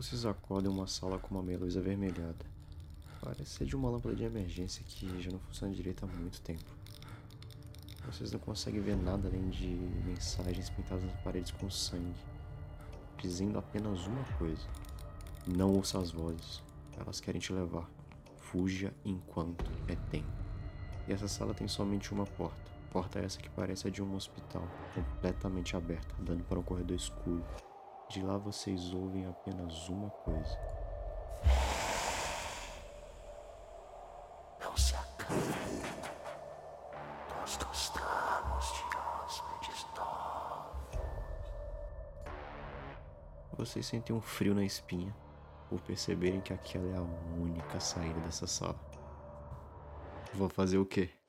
Vocês acordam em uma sala com uma meia luz avermelhada. Parece ser de uma lâmpada de emergência que já não funciona direito há muito tempo. Vocês não conseguem ver nada além de mensagens pintadas nas paredes com sangue, dizendo apenas uma coisa: Não ouça as vozes, elas querem te levar. Fuja enquanto é tempo. E essa sala tem somente uma porta. Porta essa que parece a de um hospital, completamente aberta, dando para um corredor escuro. De lá vocês ouvem apenas uma coisa. Não se acalme. Nós gostamos de hóspedes novos. Vocês sentem um frio na espinha por perceberem que aquela é a única saída dessa sala. Vou fazer o quê?